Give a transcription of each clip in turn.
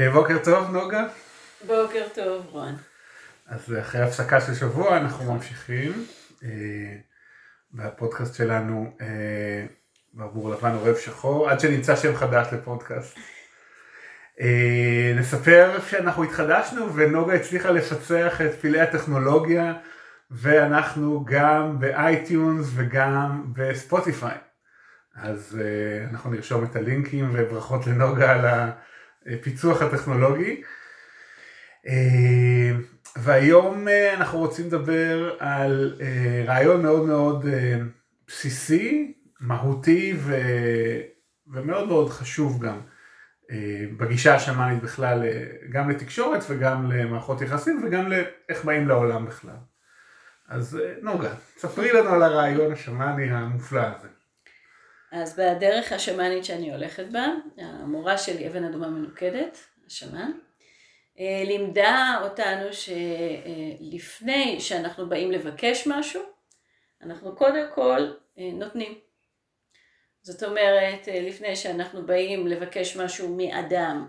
אה, בוקר טוב נוגה. בוקר טוב רון. אז אחרי הפסקה של שבוע אנחנו ממשיכים אה, בפודקאסט שלנו אה, ברבור לבן עורב שחור עד שנמצא שם חדש לפודקאסט. נספר שאנחנו התחדשנו ונוגה הצליחה לפצח את פלאי הטכנולוגיה ואנחנו גם ב iTunes וגם בספוטיפיי. אז אנחנו נרשום את הלינקים וברכות לנוגה על ה... הפיצוח הטכנולוגי. אה, והיום אה, אנחנו רוצים לדבר על אה, רעיון מאוד מאוד בסיסי, מהותי ו... ומאוד מאוד חשוב גם בגישה השמאנית בכלל, גם לתקשורת וגם למערכות יחסים וגם לאיך באים לעולם בכלל. אז נוגה, ספרי לנו על הרעיון השמאני המופלא הזה. אז בדרך השמאנית שאני הולכת בה, המורה שלי, אבן אדומה מנוקדת, השמן, אה, לימדה אותנו שלפני שאנחנו באים לבקש משהו, אנחנו קודם כל אה, נותנים. זאת אומרת, אה, לפני שאנחנו באים לבקש משהו מאדם,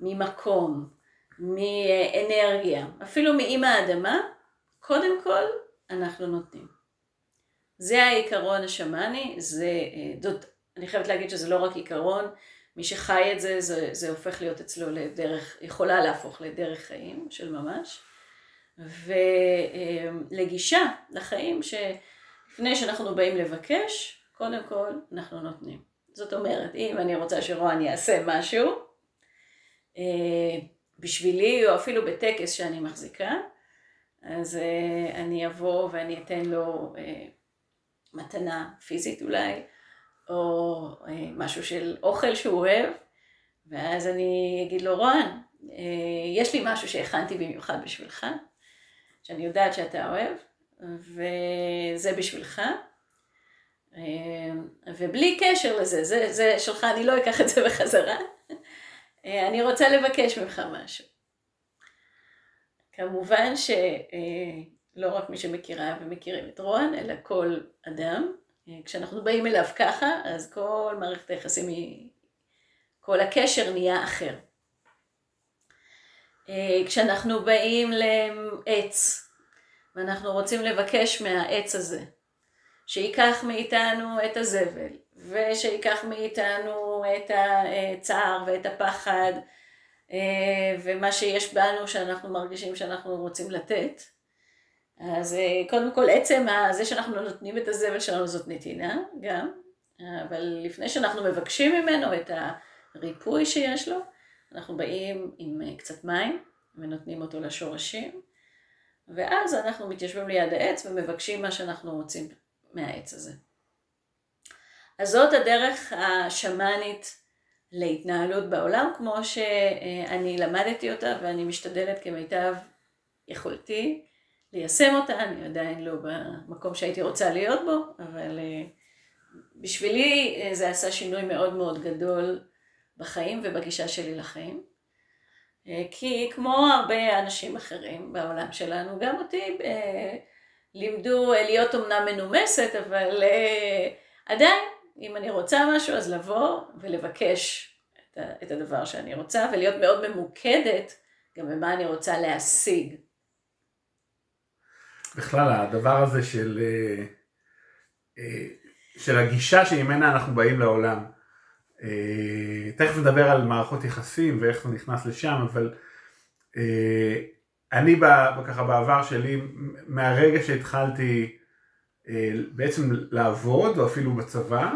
ממקום, מאנרגיה, אפילו מאימא האדמה, קודם כל אנחנו נותנים. זה העיקרון השמאני, זה, אה, זאת, אני חייבת להגיד שזה לא רק עיקרון, מי שחי את זה, זה, זה הופך להיות אצלו לדרך, יכולה להפוך לדרך חיים של ממש, ולגישה לחיים שלפני שאנחנו באים לבקש, קודם כל אנחנו נותנים. זאת אומרת, אם אני רוצה שרוען יעשה משהו, אה, בשבילי או אפילו בטקס שאני מחזיקה, אז אה, אני אבוא ואני אתן לו מתנה פיזית אולי, או אה, משהו של אוכל שהוא אוהב, ואז אני אגיד לו, רון, אה, יש לי משהו שהכנתי במיוחד בשבילך, שאני יודעת שאתה אוהב, וזה בשבילך. אה, ובלי קשר לזה, זה, זה שלך, אני לא אקח את זה בחזרה. אני רוצה לבקש ממך משהו. כמובן ש... לא רק מי שמכירה ומכירים את רון, אלא כל אדם. כשאנחנו באים אליו ככה, אז כל מערכת היחסים היא, כל הקשר נהיה אחר. כשאנחנו באים לעץ, ואנחנו רוצים לבקש מהעץ הזה, שייקח מאיתנו את הזבל, ושייקח מאיתנו את הצער ואת הפחד, ומה שיש בנו שאנחנו מרגישים שאנחנו רוצים לתת, אז אה, קודם כל עצם זה שאנחנו לא נותנים את הזבל שלנו זאת נתינה גם, אבל לפני שאנחנו מבקשים ממנו את הריפוי שיש לו, אנחנו באים עם אה, קצת מים ונותנים אותו לשורשים, ואז אנחנו מתיישבים ליד העץ ומבקשים מה שאנחנו רוצים מהעץ הזה. אז זאת הדרך השמאנית להתנהלות בעולם, כמו שאני למדתי אותה ואני משתדלת כמיטב יכולתי ליישם אותה, אני עדיין לא במקום שהייתי רוצה להיות בו, אבל אה, בשבילי אה, זה עשה שינוי מאוד מאוד גדול בחיים ובגישה שלי לחיים. אה, כי כמו הרבה אנשים אחרים בעולם שלנו, גם אותי לימדו להיות אומנם מנומסת, אבל עדיין, אם אני רוצה משהו, אז לבוא ולבקש את הדבר שאני רוצה, ולהיות מאוד ממוקדת גם במה אני רוצה להשיג. בכלל הדבר הזה של, אה, אה, של הגישה שממנה אנחנו באים לעולם. אה, תכף נדבר על מערכות יחסים ואיך זה נכנס לשם, אבל אני ככה בעבר שלי, מהרגע שהתחלתי בעצם לעבוד, או אפילו בצבא,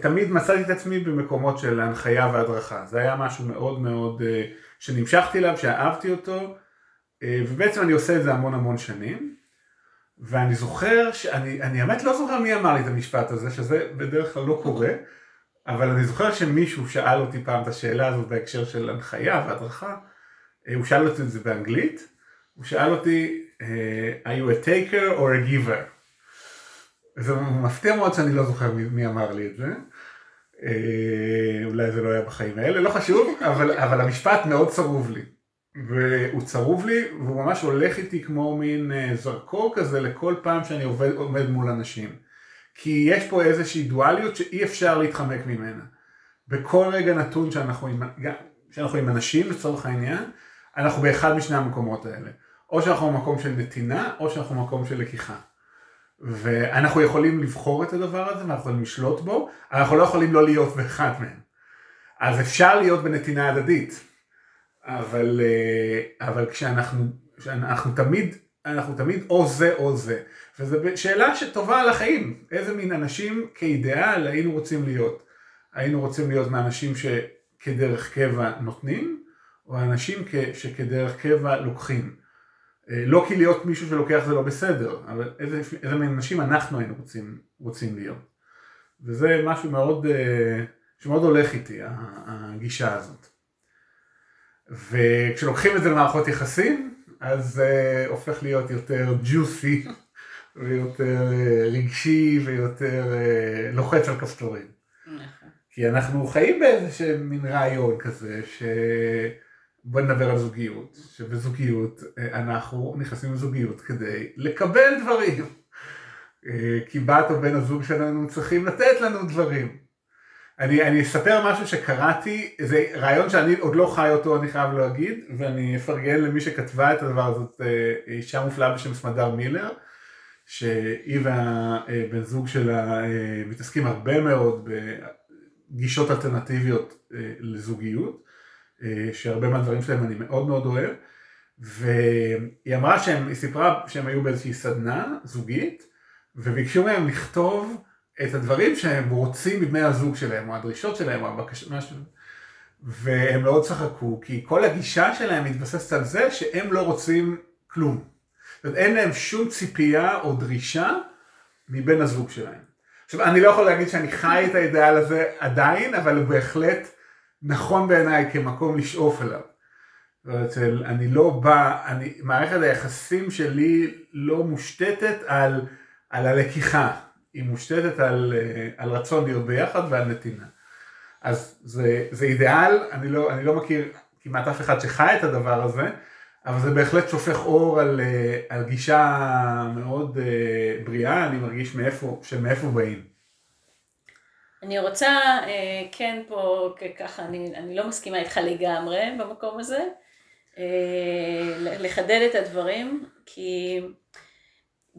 תמיד מצאתי את עצמי במקומות של הנחיה והדרכה. זה היה משהו מאוד מאוד שנמשכתי אליו, שאהבתי אותו, ובעצם אני עושה את זה המון המון שנים. ואני זוכר, שאני, אני האמת לא זוכר מי אמר לי את המשפט הזה, שזה בדרך כלל לא קורה, אבל אני זוכר שמישהו שאל אותי פעם את השאלה הזאת בהקשר של הנחיה והדרכה, אה, הוא שאל אותי את זה באנגלית, הוא שאל אותי, אה, are you a taker or a giver? זה מפתיע מאוד שאני לא זוכר מי, מי אמר לי את זה. אה, אולי זה לא היה בחיים האלה, לא חשוב, אבל, אבל המשפט מאוד צרוב לי. והוא צרוב לי, והוא ממש הולך איתי כמו מין אה, זרקור כזה לכל פעם שאני עובד, עומד מול אנשים. כי יש פה איזושהי דואליות שאי אפשר להתחמק ממנה. בכל רגע נתון שאנחנו, שאנחנו עם אנשים לצורך העניין, אנחנו באחד משני המקומות האלה. או שאנחנו במקום של נתינה, או שאנחנו במקום של לקיחה. ואנחנו יכולים לבחור את הדבר הזה, ואנחנו יכולים לשלוט בו, אנחנו לא יכולים לא להיות באחד מהם. אז אפשר להיות בנתינה הדדית, אבל, אה, אבל כשאנחנו, כשאנחנו תמיד, אנחנו תמיד או זה או זה. וזו שאלה שטובה על החיים, איזה מין אנשים כאידיאל היינו רוצים להיות. היינו רוצים להיות מאנשים שכדרך קבע נותנים, או אנשים שכדרך קבע לוקחים. אה, לא כי להיות מישהו שלוקח זה לא בסדר, אבל איזה, איזה מין אנשים אנחנו היינו רוצים, רוצים להיות. וזה משהו מאוד, אה, שמאוד הולך איתי, הגישה הזאת. וכשלוקחים את זה למערכות יחסים, אז זה הופך להיות יותר ג'וסי, ויותר אה, רגשי, ויותר לוחץ על כפתורים. נכון. כי אנחנו חיים באיזה מין רעיון כזה, ש... בוא נדבר על זוגיות, שבזוגיות אה, אנחנו נכנסים לזוגיות כדי לקבל דברים. אה, כי בת או בן הזוג שלנו צריכים לתת לנו דברים. אני, אני אספר משהו שקראתי, זה רעיון שאני עוד לא חי אותו, אני חייב להגיד, ואני אפרגן למי שכתבה את הדבר הזאת, אה, אישה מופלאה בשם סמדר מילר, שהיא והבן זוג שלה מתעסקים הרבה מאוד בגישות אלטרנטיביות לזוגיות. אה, שהרבה מהדברים שלהם אני מאוד מאוד אוהב, והיא אמרה שהם, היא סיפרה שהם היו באיזושהי סדנה זוגית, וביקשו מהם לכתוב את הדברים שהם רוצים מבני הזוג שלהם, או הדרישות שלהם, או הבקשות, והם מאוד צחקו, כי כל הגישה שלהם מתבססת על זה שהם לא רוצים כלום. זאת אומרת, אין להם שום ציפייה או דרישה מבן הזוג שלהם. עכשיו, אני לא יכול להגיד שאני חי את האידאל הזה עדיין, אבל הוא בהחלט נכון בעיניי כמקום לשאוף אליו. זאת אומרת, אני לא בא, אני, מערכת היחסים שלי לא מושתתת על, על הלקיחה, היא מושתתת על, על רצון להיות ביחד ועל נתינה. אז זה, זה אידיאל, אני לא, אני לא מכיר כמעט אף אחד שחי את הדבר הזה, אבל זה בהחלט שופך אור על, על גישה מאוד אה, בריאה, אני מרגיש מאיפה, שמאיפה באים. אני רוצה אה, כן פה, ככה, אני, אני לא מסכימה איתך לגמרי במקום הזה, אה, לחדד את הדברים, כי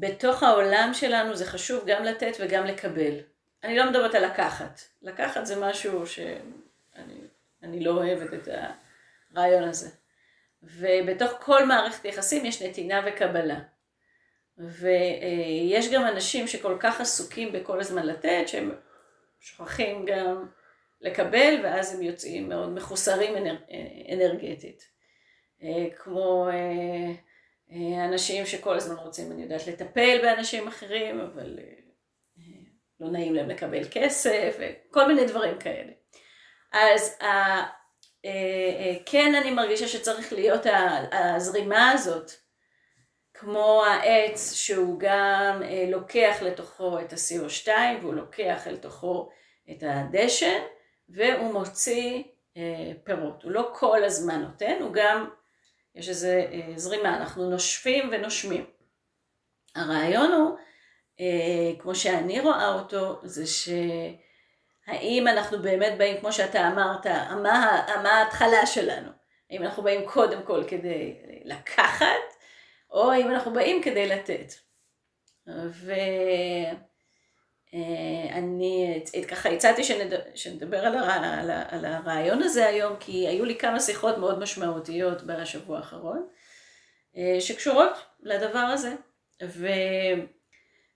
בתוך העולם שלנו זה חשוב גם לתת וגם לקבל. אני לא מדברת על לקחת, לקחת זה משהו שאני לא אוהבת את הרעיון הזה. ובתוך כל מערכת יחסים יש נתינה וקבלה. ויש גם אנשים שכל כך עסוקים בכל הזמן לתת, שהם שוכחים גם לקבל, ואז הם יוצאים מאוד מחוסרים אנר, אנרגטית. אה, כמו אה, אה, אנשים שכל הזמן רוצים, אני יודעת, לטפל באנשים אחרים, אבל לא נעים להם לקבל כסף, וכל מיני דברים כאלה. אז כן אני מרגישה שצריך להיות הזרימה הזאת, כמו העץ שהוא גם אה, לוקח לתוכו את ה-CO2 והוא לוקח אל תוכו את הדשן והוא מוציא אה, פירות. הוא לא כל הזמן נותן, הוא גם, יש איזה אה, זרימה, אנחנו נושפים ונושמים. הרעיון הוא, כמו שאני רואה אותו, זה שהאם אנחנו באמת באים, כמו שאתה אמרת, מה, מה ההתחלה שלנו? האם אנחנו באים קודם כל כדי לקחת או האם אנחנו באים כדי לתת. ואני ככה הצעתי שנד... שנדבר על, הר... על הרעיון הזה היום, כי היו לי כמה שיחות מאוד משמעותיות בשבוע האחרון, אה, שקשורות לדבר הזה. ו...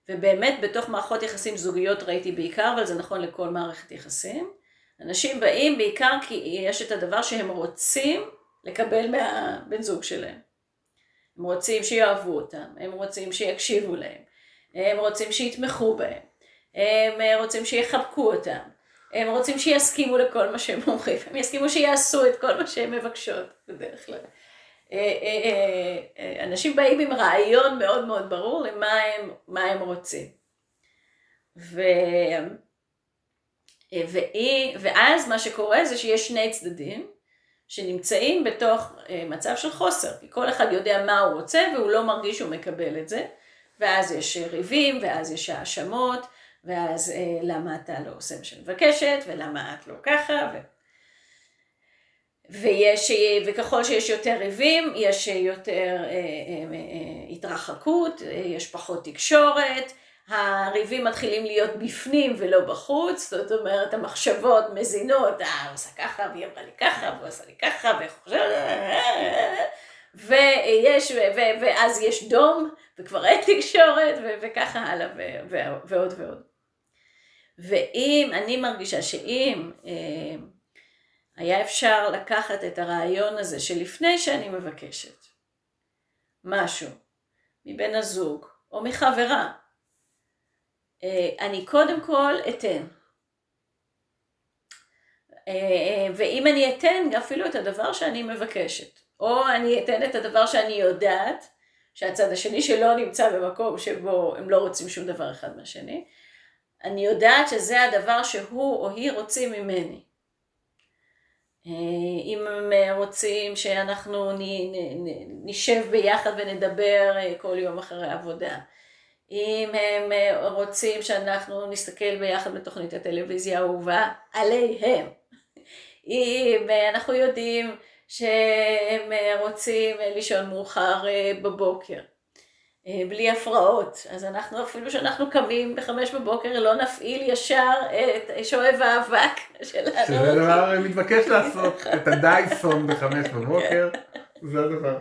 ובאמת בתוך מערכות יחסים זוגיות ראיתי בעיקר, אבל זה נכון לכל מערכת יחסים. אנשים באים בעיקר כי יש את הדבר שהם רוצים לקבל מהבן זוג שלהם. הם רוצים שיאהבו אותם, הם רוצים שיקשיבו להם, הם רוצים שיתמכו בהם, הם רוצים שיחבקו אותם, הם רוצים שיסכימו לכל מה שהם אומרים, הם יסכימו שיעשו את כל מה שהם מבקשות בדרך כלל. אה, אה, אה, אנשים באים עם רעיון מאוד מאוד ברור למה הם, הם רוצים. ו... ואז מה שקורה זה שיש שני צדדים, שנמצאים בתוך אה, מצב של חוסר, כי כל אחד יודע מה הוא רוצה והוא לא מרגיש שהוא מקבל את זה, ואז יש ריבים, ואז יש האשמות, ואז אה, למה אתה לא עושה מה שאני מבקשת, ולמה את לא ככה, ו... ויש, וככל שיש יותר ריבים, יש יותר אה, אה, אה, התרחקות, יש פחות תקשורת, הריבים מתחילים להיות בפנים ולא בחוץ, זאת אומרת המחשבות מזינות, אה, הוא עושה ככה, והיא אמרה לי ככה, והוא עשה לי ככה, ויש, ו, ואז יש דום, וכבר אין תקשורת, וככה הלאה, ועוד ועוד. ואם, אני מרגישה שאם אה, היה אפשר לקחת את הרעיון הזה שלפני שאני מבקשת משהו מבן הזוג או מחברה, אה, אני קודם כל אתן. אה, ואם אני אתן אפילו את הדבר שאני מבקשת, או אני אתן את הדבר שאני יודעת, שהצד השני שלא נמצא במקום שבו הם לא רוצים שום דבר אחד מהשני, אני יודעת שזה הדבר שהוא או היא רוצים ממני. אה, אם הם רוצים שאנחנו נשב ביחד ונדבר אה, כל יום אחרי עבודה, אם הם אה, רוצים שאנחנו נסתכל ביחד בתוכנית הטלוויזיה האהובה עליהם, אם אנחנו יודעים שהם רוצים לישון מאוחר בבוקר, בלי הפרעות. אז אנחנו, אפילו שאנחנו קמים בחמש בבוקר, לא נפעיל ישר את שואב האבק שלנו. שזה דבר מתבקש לעשות, את הדייסון בחמש בבוקר, זה הדבר.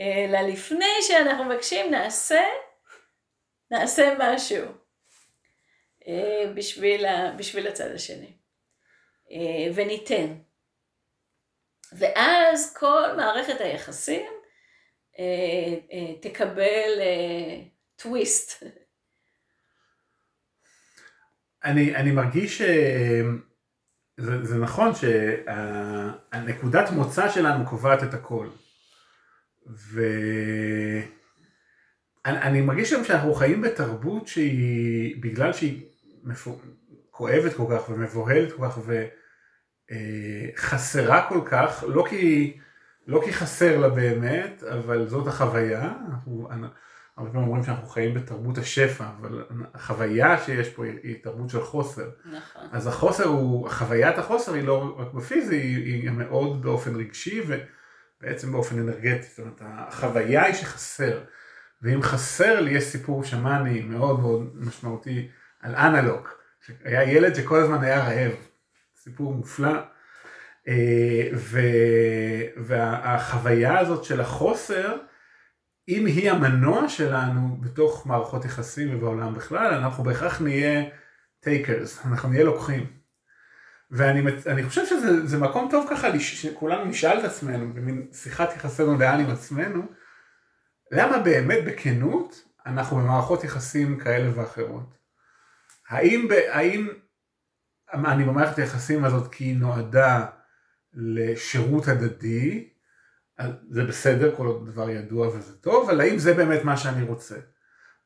אלא לפני שאנחנו מבקשים, נעשה, נעשה משהו אה, בשביל, בשביל הצד השני. אה, וניתן. ואז כל מערכת היחסים אה, אה, תקבל טוויסט. אה, אני, אני מרגיש שזה נכון שהנקודת מוצא שלנו קובעת את הכל. ואני מרגיש גם שאנחנו חיים בתרבות שהיא, בגלל שהיא מפו... כואבת כל כך ומבוהלת כל כך וחסרה כל כך, לא כי לא כי חסר לה באמת, אבל זאת החוויה. אנחנו הרבה פעמים אומרים שאנחנו חיים בתרבות השפע, אבל החוויה שיש פה היא, היא תרבות של חוסר. נכון. אז החוסר הוא, חוויית החוסר היא לא רק בפיזי, היא, היא מאוד באופן רגשי ובעצם באופן אנרגטי. זאת אומרת, החוויה היא שחסר. ואם חסר לי, יש סיפור שמאני מאוד מאוד משמעותי על אנלוק, שהיה ילד שכל הזמן היה רעב. סיפור מופלא. אה, והחוויה הזאת של החוסר, אם היא המנוע שלנו בתוך מערכות יחסים ובעולם בכלל, אנחנו בהכרח נהיה takers, אנחנו נהיה לוקחים. ואני חושב שזה מקום טוב ככה שכולנו נשאל את עצמנו במין שיחת יחסינו לאן עם עצמנו, למה באמת בכנות אנחנו במערכות יחסים כאלה ואחרות? האם, האם אני במערכת היחסים הזאת כי היא נועדה לשירות הדדי, זה בסדר, כל עוד דבר ידוע וזה טוב, אבל האם זה באמת מה שאני רוצה?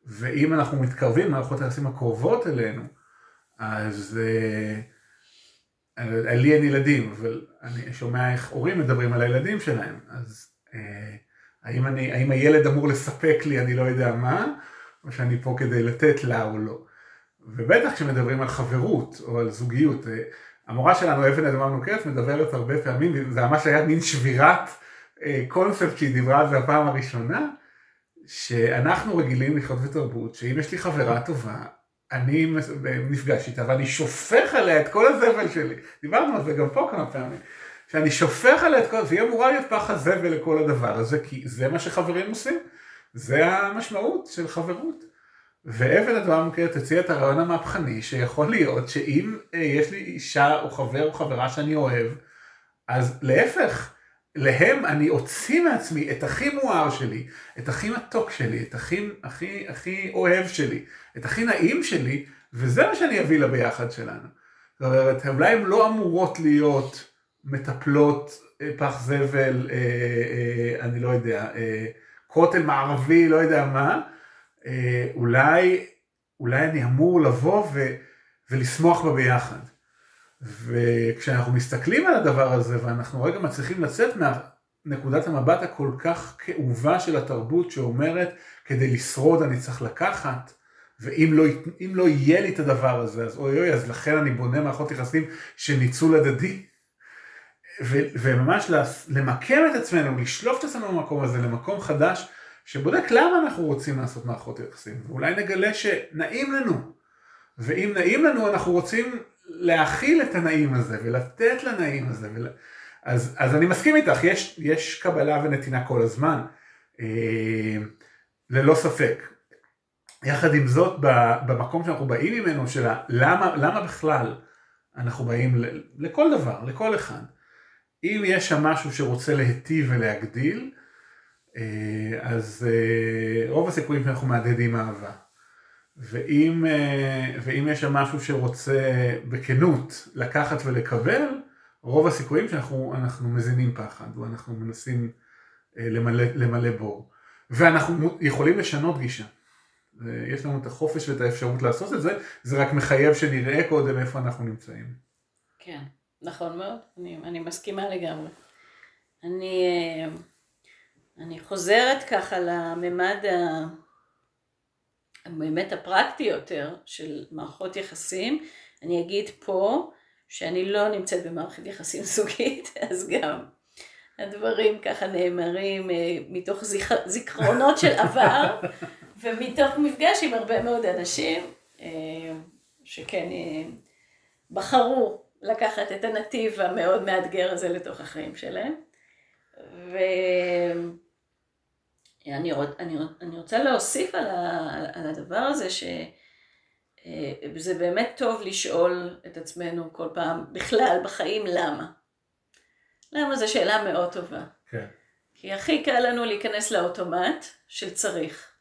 ואם אנחנו מתקרבים למערכות היחסים הקרובות אלינו, אז אה, לי אין ילדים, אבל אני שומע איך הורים מדברים על הילדים שלהם, אז אה, האם, אני, האם הילד אמור לספק לי אני לא יודע מה, או שאני פה כדי לתת לה או לא. ובטח כשמדברים על חברות או על זוגיות, אה, המורה שלנו, אבן אדמה מנוקרת, מדברת הרבה פעמים, וזה ממש היה מין שבירת אה, קונספט שהיא דיברה על זה הפעם הראשונה, שאנחנו רגילים לחיות בתרבות, שאם יש לי חברה טובה, אני נפגש איתה ואני שופך עליה את כל הזבל שלי. דיברנו על זה גם פה כמה פעמים. שאני שופך עליה את כל, והיא אמורה להיות פח הזבל לכל הדבר הזה, כי זה מה שחברים עושים. זה המשמעות של חברות. ואבן הדבר מוכרת הציע את הרעיון המהפכני שיכול להיות שאם אה, יש לי אישה או חבר או חברה שאני אוהב, אז להפך, להם אני אוציא מעצמי את הכי מואר שלי, את הכי מתוק שלי, את הכי, הכי, הכי אוהב שלי, את הכי נעים שלי, וזה מה שאני אביא לביחד שלנו. זאת אומרת, אולי הן לא אמורות להיות מטפלות אה, פח זבל, אה, אה, אני לא יודע, אה, כותל מערבי, לא יודע מה, אה, אולי, אולי אני אמור לבוא ו, ולשמוח בה ביחד. וכשאנחנו מסתכלים על הדבר הזה ואנחנו רגע מצליחים לצאת מנקודת המבט הכל כך כאובה של התרבות שאומרת כדי לשרוד אני צריך לקחת ואם לא, לא יהיה לי את הדבר הזה אז אוי אוי אז לכן אני בונה מערכות יחסים של ניצול הדדי. ו- וממש למקם את עצמנו, לשלוף את עצמנו במקום הזה למקום חדש, שבודק למה אנחנו רוצים לעשות מערכות יחסים. ואולי נגלה שנעים לנו. ואם נעים לנו, אנחנו רוצים להכיל את הנעים הזה, ולתת לנעים הזה. ול... אז, אז אני מסכים איתך, יש, יש קבלה ונתינה כל הזמן, אה, ללא ספק. יחד עם זאת, במקום שאנחנו באים ממנו, של למה, למה בכלל אנחנו באים לכל דבר, לכל אחד. אם יש שם משהו שרוצה להיטיב ולהגדיל, אז אה, רוב הסיכויים שאנחנו מהדהדים אהבה. ואם, אה, ואם יש שם משהו שרוצה בכנות לקחת ולקבל, רוב הסיכויים שאנחנו מזינים פחד, ואנחנו מנסים למלא, למלא בור. ואנחנו יכולים לשנות גישה. יש לנו את החופש ואת האפשרות לעשות את זה, זה רק מחייב שנראה קודם איפה אנחנו נמצאים. כן, נכון מאוד, אני, אני מסכימה לגמרי. אני, אני חוזרת ככה לממד ה... באמת הפרקטי יותר של מערכות יחסים. אני אגיד פה שאני לא נמצאת במערכת יחסים זוגית, אז גם הדברים ככה נאמרים אה, מתוך זיכ... זיכרונות של עבר ומתוך מפגש עם הרבה מאוד אנשים אה, שכן אה, בחרו לקחת את הנתיב המאוד מאתגר הזה לתוך החיים שלהם. ואני אני, אני רוצה להוסיף על, ה, על הדבר הזה שזה באמת טוב לשאול את עצמנו כל פעם בכלל בחיים למה. למה זו שאלה מאוד טובה. כן. כי הכי קל לנו להיכנס לאוטומט של צריך.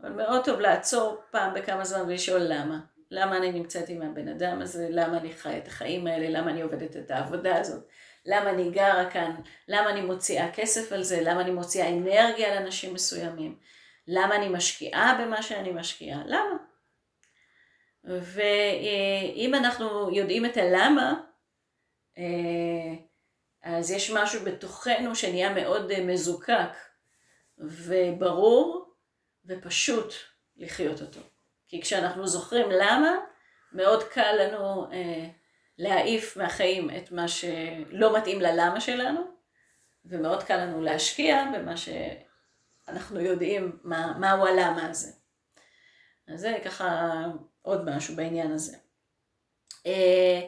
אבל מאוד טוב לעצור פעם בכמה זמן ולשאול למה. למה אני נמצאת עם הבן אדם הזה, למה אני חי את החיים האלה, למה אני עובדת את העבודה הזאת, למה אני גרה כאן, למה אני מוציאה כסף על זה, למה אני מוציאה אנרגיה על אנשים מסוימים, למה אני משקיעה במה שאני משקיעה, למה? ואם אנחנו יודעים את הלמה, אה, אז יש משהו בתוכנו שנהיה מאוד אה, מזוקק וברור ופשוט לחיות אותו. כי כשאנחנו זוכרים למה, מאוד קל לנו אה, להעיף מהחיים את מה שלא מתאים ללמה שלנו, ומאוד קל לנו להשקיע במה שאנחנו יודעים מה, מהו הלמה הזה. אז זה ככה עוד משהו בעניין הזה. אה,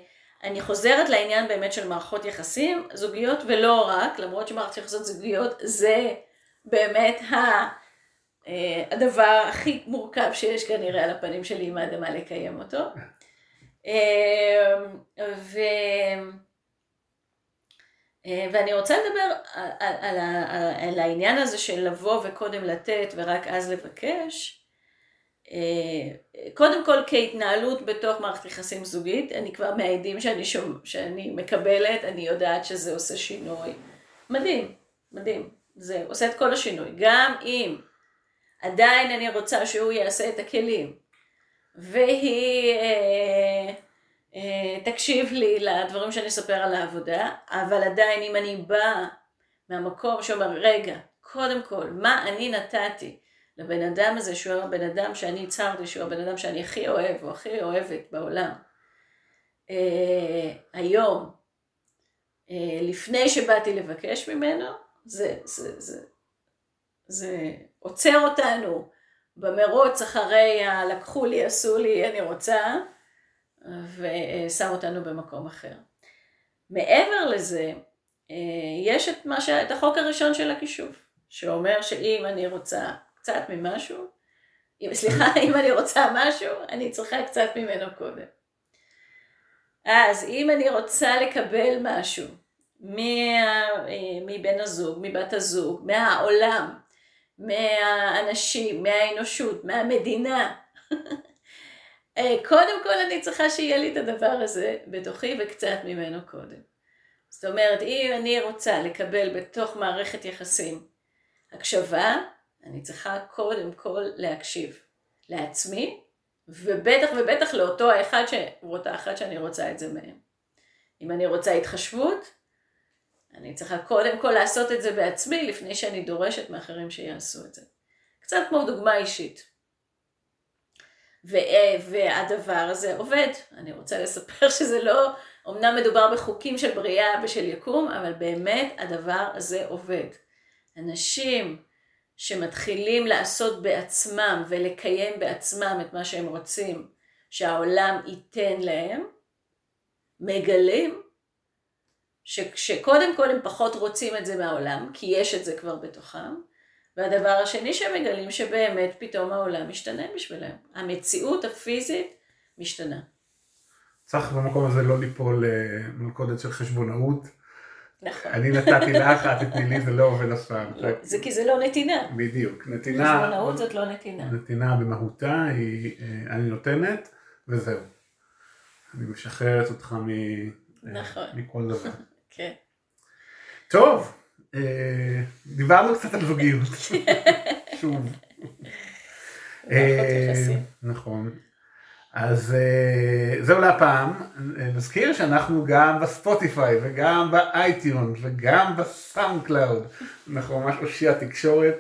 אני חוזרת לעניין באמת של מערכות יחסים, זוגיות ולא רק, למרות שמערכות יחסות זוגיות זה באמת ה... אה, הדבר הכי מורכב שיש כנראה על הפנים שלי עם האדמה לקיים אותו. אה, ו... אה, ואני רוצה לדבר על, על, על, על העניין הזה של לבוא וקודם לתת ורק אז לבקש. קודם כל כהתנהלות בתוך מערכת יחסים זוגית, אני כבר מהעדים שאני, שומע, שאני מקבלת, אני יודעת שזה עושה שינוי. מדהים, מדהים. זה עושה את כל השינוי. גם אם עדיין אני רוצה שהוא יעשה את הכלים. והיא אה, אה, תקשיב לי לדברים שאני אספר על העבודה, אבל עדיין אם אני באה מהמקום שאומר, רגע, קודם כל, מה אני נתתי לבן אדם הזה, שהוא הבן אדם שאני הצהרתי, שהוא הבן אדם שאני הכי אוהב, או הכי אוהבת בעולם, אה, היום, אה, לפני שבאתי לבקש ממנו, זה, זה, זה, זה עוצר אותנו במרוץ אחרי הלקחו לי, עשו לי, אני רוצה, ושם אותנו במקום אחר. מעבר לזה, יש את, ש... את החוק הראשון של הכישוף, שאומר שאם אני רוצה קצת ממשהו, אם, סליחה, אם אני רוצה משהו, אני צריכה קצת ממנו קודם. אז אם אני רוצה לקבל משהו מה, מבן הזוג, מבת הזוג, מהעולם, מהאנשים, מהאנושות, מהמדינה. אה, קודם כל אני צריכה שיהיה לי את הדבר הזה בתוכי וקצת ממנו קודם. זאת אומרת, אם אני רוצה לקבל בתוך מערכת יחסים הקשבה, אני צריכה קודם כל להקשיב לעצמי, ובטח ובטח לאותו האחד, ש... אותה אחת שאני רוצה את זה מהם. אם אני רוצה התחשבות, אני צריכה קודם כל לעשות את זה בעצמי לפני שאני דורשת מאחרים שיעשו את זה. קצת כמו דוגמה אישית. ו- והדבר הזה עובד. אני רוצה לספר שזה לא אמנם מדובר בחוקים של בריאה ושל יקום, אבל באמת הדבר הזה עובד. אנשים שמתחילים לעשות בעצמם ולקיים בעצמם את מה שהם רוצים שהעולם ייתן להם, מגלים שקודם כל הם פחות רוצים את זה מהעולם, כי יש את זה כבר בתוכם, והדבר השני שהם מגלים שבאמת פתאום העולם משתנה בשבילם. המציאות הפיזית משתנה. צריך במקום הזה לא ליפול למלכודת של חשבונאות. נכון. אני נתתי לך, את תתני לי, זה לא עובד אף פעם. לא, זה כי זה לא נתינה. בדיוק. נתינה... חשבונאות זאת לא נתינה. נתינה במהותה היא אה, אני נותנת, וזהו. אני משחררת אותך. נכון. מכל דבר. כן. טוב, אה, דיברנו קצת על זוגיות. שוב. אה, נכון. אז אה, זהו להפעם, נזכיר שאנחנו גם בספוטיפיי וגם באייטיון וגם ב SoundCloud, אנחנו ממש אושי התקשורת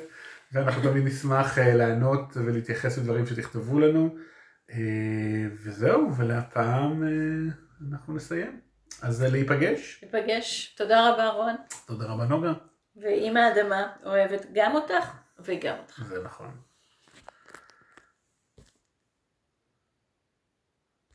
ואנחנו תמיד נשמח לענות ולהתייחס לדברים שתכתבו לנו וזהו ולהפעם אנחנו נסיים. אז להיפגש. להיפגש. תודה רבה רון. תודה רבה נוגה. ואם האדמה אוהבת גם אותך וגם אותך. זה נכון.